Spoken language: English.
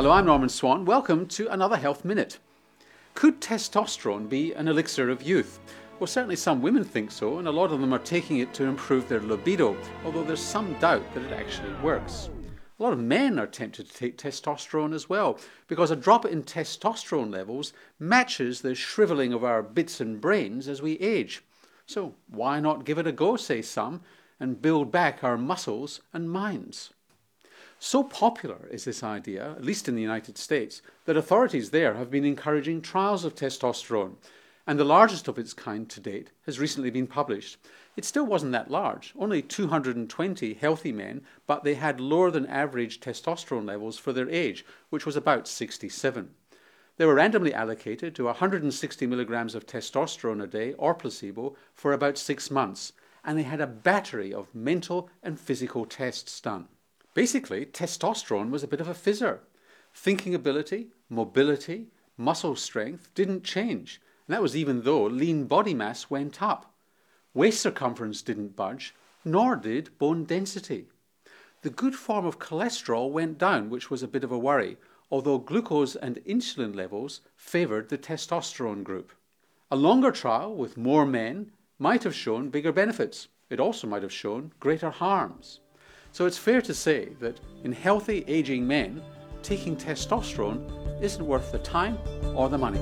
Hello, I'm Norman Swan. Welcome to another Health Minute. Could testosterone be an elixir of youth? Well, certainly some women think so, and a lot of them are taking it to improve their libido, although there's some doubt that it actually works. A lot of men are tempted to take testosterone as well, because a drop in testosterone levels matches the shriveling of our bits and brains as we age. So why not give it a go, say some, and build back our muscles and minds? So popular is this idea, at least in the United States, that authorities there have been encouraging trials of testosterone, and the largest of its kind to date has recently been published. It still wasn't that large, only 220 healthy men, but they had lower than average testosterone levels for their age, which was about 67. They were randomly allocated to 160 milligrams of testosterone a day or placebo for about six months, and they had a battery of mental and physical tests done. Basically, testosterone was a bit of a fizzer. Thinking ability, mobility, muscle strength didn't change, and that was even though lean body mass went up. Waist circumference didn't budge, nor did bone density. The good form of cholesterol went down, which was a bit of a worry, although glucose and insulin levels favoured the testosterone group. A longer trial with more men might have shown bigger benefits. It also might have shown greater harms. So it's fair to say that in healthy aging men, taking testosterone isn't worth the time or the money.